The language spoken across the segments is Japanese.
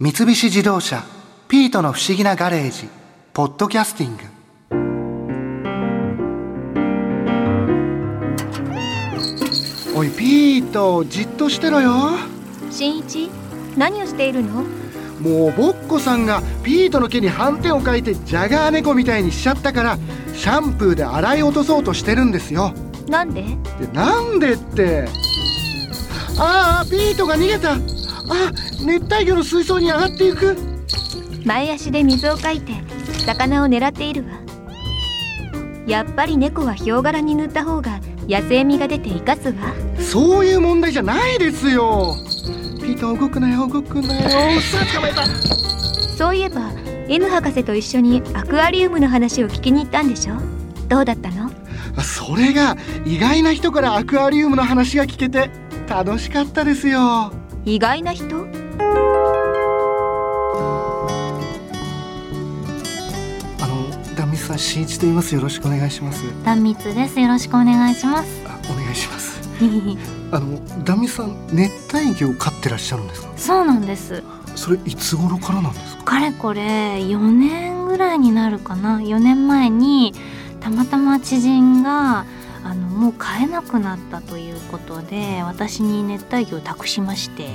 三菱自動車「ピートの不思議なガレージ」「ポッドキャスティング」おいピートじっとしてろよ。新一何をしているの？もうボッコさんがピートの毛に斑点を描いてジャガー猫みたいにしちゃったからシャンプーで洗い落とそうとしてるんですよ。なんで？でなんでって。ああピートが逃げたあ熱帯魚の水槽に上がっていく。前足で水をかいて魚を狙っているわ。やっぱり猫はヒョウ柄に塗った方が野生味が出て生かすわ。そういう問題じゃないですよ。ピート動くなよ動くなよ。さあ捕まえた。そういえば N 博士と一緒にアクアリウムの話を聞きに行ったんでしょ？どうだったの？それが意外な人からアクアリウムの話が聞けて楽しかったですよ意外な人？あのダンミスさん新一と言います。よろしくお願いします。断密です。よろしくお願いします。あお願いします。あのダンミスさん熱帯魚を飼ってらっしゃるんですか？そうなんです。それいつ頃からなんですか？かれこれ4年ぐらいになるかな？4年前にたまたま知人があのもう飼えなくなったということで私に熱帯魚を託しまして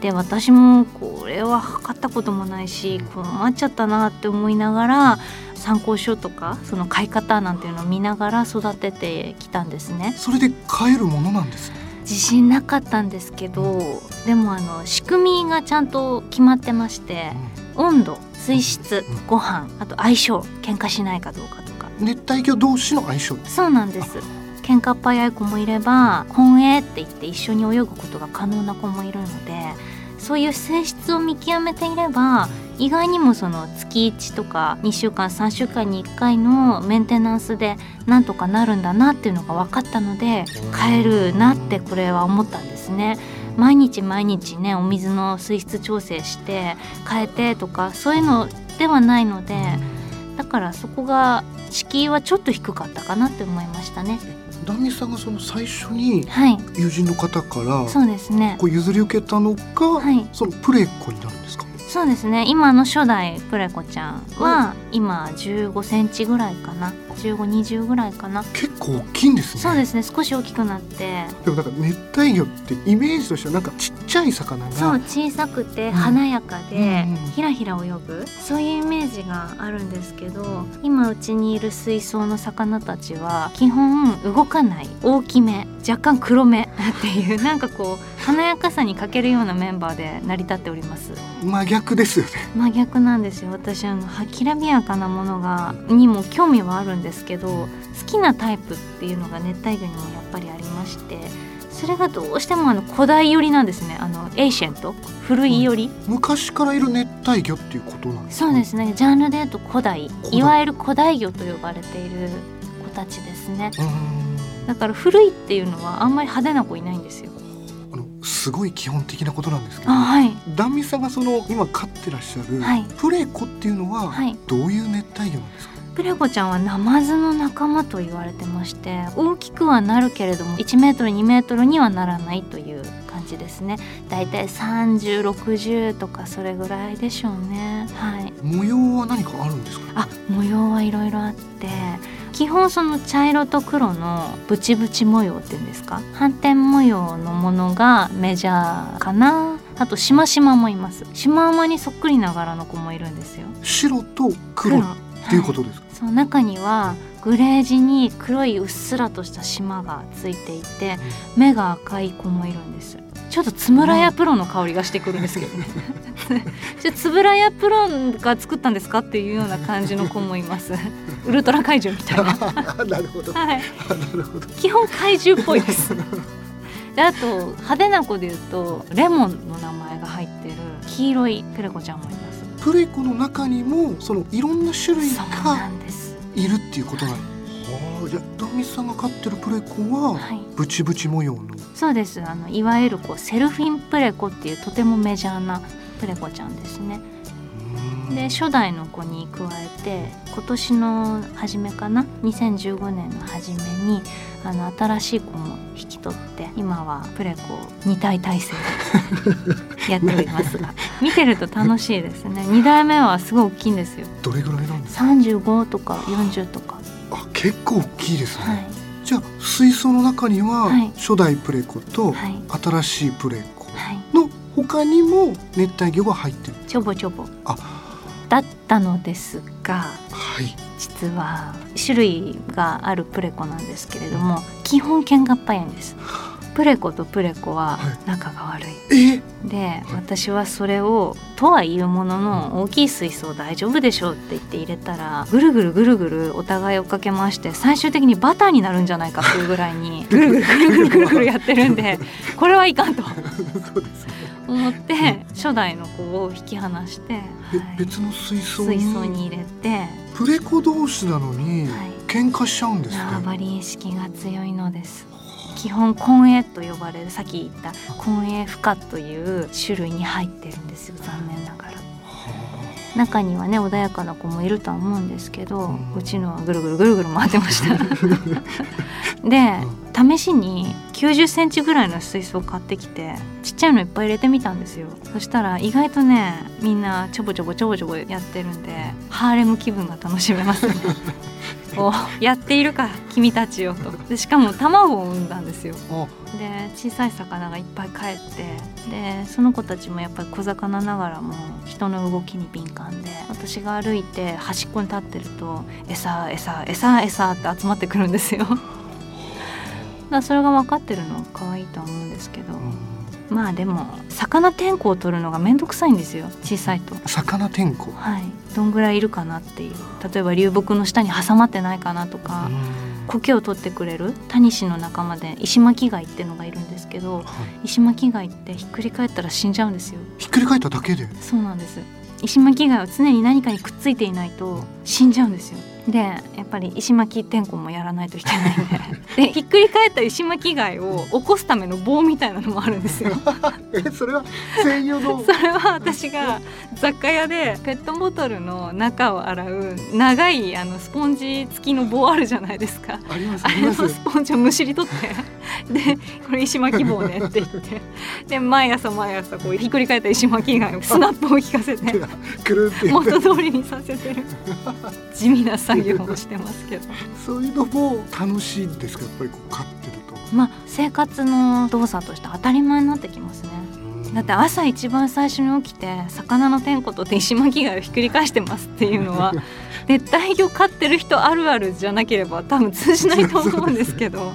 で私もこれは測ったこともないし困っちゃったなって思いながら参考書とかその飼い方なんていうのを見ながら育ててきたんですね。それで飼えるものなんです自信なかったんですけどでもあの仕組みがちゃんと決まってまして温度水質ご飯あと相性喧嘩しないかどうかとか。熱帯魚同士の相性。そうなんです喧嘩っ早い子もいれば混泳って言って一緒に泳ぐことが可能な子もいるのでそういう性質を見極めていれば意外にもその月1とか2週間3週間に1回のメンテナンスでなんとかなるんだなっていうのが分かったので変えるなってこれは思ったんですね。毎日毎日ねお水の水質調整して変えてとかそういうのではないのでだからそこが敷居はちょっと低かったかなって思いましたね。ダンミスさんがその最初にはい。友人の方からそうですね。こう譲り受けたのが、はい。そのプレコになるんですか？そうですね。今の初代プレコちゃんは今15センチぐらいかな。1520ぐらいかな。結構大きいんですね。そうですね。少し大きくなって。でもなんか熱帯魚ってイメージとしてはなんかちっちゃい魚がそう小さくてん。華やかでうん。ひらひら泳ぐ。そういうイメージがあるんですけど今うちにいる水槽の魚たちは基本動かない。大きめ若干黒め っていうなんかこう華やかさに欠けるようなメンバーで成り立っております。真逆ですよね。真逆なんですよ。私あのはきらびやかなものがにも興味はあるんですけど好きなタイプっていうのが熱帯魚にもやっぱりありましてそれがどうしてもあの古代寄りなんですね。あの ancient？古い寄り、昔からいる熱帯魚っていうことなんですか？そうですね。ジャンルで言うと古代。いわゆる古代魚と呼ばれている子たちですね。うーんだから古いっていうのはあんまり派手な子いないんですよ。あのすごい基本的なことなんですけどあはい。ダンミスさんがその今飼ってらっしゃる、はい。プレコっていうのは、はい。どういう熱帯魚なんですか？プレコちゃんはナマズの仲間と言われてまして大きくはなるけれども1メートル2メートルにはならないという感じですね。だいたい3060とかそれぐらいでしょうね。はい。模様は何かあるんですか？あ模様はいろいろあって基本その茶色と黒のブチブチ模様っていうんですか？斑点模様のものがメジャーかな？あとしましまもいます。しま馬にそっくりな柄の子もいるんですよ。白と黒っていうことですか、そう中にはグレージに黒いうっすらとした島がついていて目が赤い子もいるんです。ちょっとつむらやプロの香りがしてくるんですけどね。ちょつぶらやプロが作ったんですかっていうような感じの子もいます。ウルトラ怪獣みたいな。なるほど、はい。なるほど。基本怪獣っぽいです。であと派手な子で言うとレモンの名前が入ってる黄色いペレコちゃんもいます。プレコの中にもそのいろんな種類がいるっていうことなんですはあじゃあダンミスさんが飼ってるプレコははい。ブチブチ模様の？そうです。あのいわゆるこうセルフィンプレコっていうとてもメジャーなプレコちゃんですねで初代の子に加えて今年の初めかな？2015年の初めにあの新しい子も引き取って今はプレコ2体体制で やっております。が見てると楽しいですね。2代目はすごい大きいんですよ。どれぐらいなんですか？35とか40とか。あ結構大きいですね、はい。じゃあ水槽の中にははい。初代プレコとはい。新しいプレコはい。の他にも熱帯魚が入ってる。ちょぼちょぼ。あだったのですがはい。実は種類があるプレコなんですけれども基本ケンガッパヤンです。プレコとプレコははい。仲が悪い。え？で私はそれをとは言うものの大きい水槽大丈夫でしょうって言って入れたらぐるぐるぐるぐるお互い追っかけまして最終的にバターになるんじゃないかっていうぐらいに ぐるぐるぐるぐるぐるぐるやってるんでこれはいかんと。そうですね思って初代の子を引き離して、べはい。別の水槽に？水槽に入れて、プレコ同士なのにはい、喧嘩しちゃうんですね、縄張り意識が強いのです。基本混泳と呼ばれるさっき言った混泳負荷という種類に入ってるんですよ残念ながら。中にはね穏やかな子もいるとは思うんですけど、ううんちのはぐるぐるぐるぐる回ってました。で、試しに90センチぐらいの水槽買ってきてちっちゃいのいっぱい入れてみたんですよ。そしたら意外とねみんなちょぼちょぼちょぼちょぼやってるんでハーレム気分が楽しめますね。おやっているか君たちよと。でしかも卵を産んだんですよ。あで小さい魚がいっぱい帰ってでその子たちもやっぱり小魚ながらも人の動きに敏感で私が歩いて端っこに立ってると餌餌餌餌って集まってくるんですよだそれが分かってるのは可愛いとは思うんですけど。まあでも魚天候を取るのがめんどくさいんですよ小さいと。魚天候？はい、どんぐらいいるかなっていう。例えば流木の下に挟まってないかなとか、苔を取ってくれるタニシの仲間で石巻貝ってのがいるんですけどはい。石巻貝ってひっくり返ったら死んじゃうんですよ。ひっくり返っただけで？そうなんです。石巻貝は常に何かにくっついていないと死んじゃうんですよでやっぱり石巻天候もやらないといけないんで。でひっくり返った石巻貝を起こすための棒みたいなのもあるんですよ。えそれは専用の？それは私が雑貨屋でペットボトルの中を洗う長いあのスポンジ付きの棒あるじゃないですか。ありますあれのスポンジをむしり取って。でこれ石巻棒ねって言って。で毎朝毎朝こうひっくり返った石巻貝をスナップを効かせて。元通りにさせてる。地味な作業をしてますけど。そういうのも楽しいんですか？やっぱりこう飼ってると。まあ生活の動作として当たり前になってきますね。だって朝一番最初に起きて魚の天候とって石巻貝をひっくり返してますっていうのは 熱帯魚飼ってる人あるあるじゃなければ多分通じないと思うんですけど。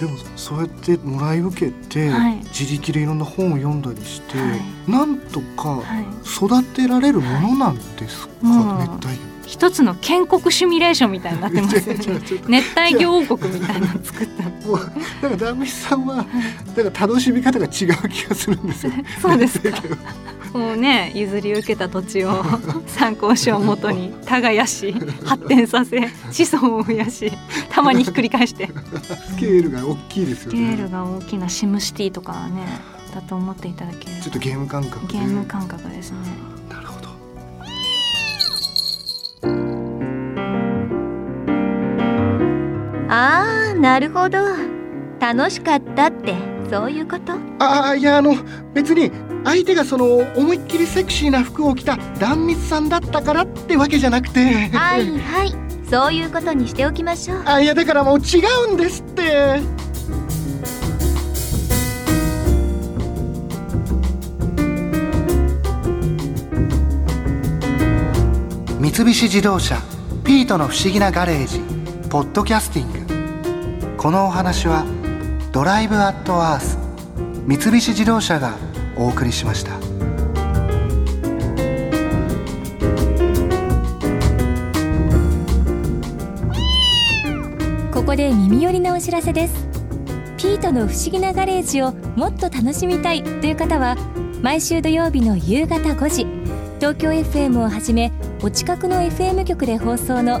でもそうやってもらい受けて、はい。自力でいろんな本を読んだりして、はい。なんとかはい。育てられるものなんですか、もう熱帯一つの建国シミュレーションみたいになってますよ魚。ね熱帯魚王国みたいなの作った。もうだからダンミスさんはだから楽しみ方が違う気がするんですよ。そうですか。もうね譲り受けた土地を参考書をもとに耕し発展させ子孫を増やしたまにひっくり返してスケールが大きいですよスケールね。が大きなシムシティとかはねだと思っていただけるちょっとゲーム感覚で。ゲーム感覚ですね。ああなるほど。楽しかったってそういうこと？ああいやあの別に相手がその思いっきりセクシーな服を着た壇蜜さんだったからってわけじゃなくて。はいはい。そういうことにしておきましょう。あいやだからもう違うんですって。三菱自動車ピートの不思議なガレージポッドキャスティングこのお話はドライブアットアース三菱自動車がお送りしました。ここで耳寄りなお知らせです。ピートの不思議なガレージをもっと楽しみたいという方は毎週土曜日の夕方5時東京 FM をはじめお近くの FM 局で放送の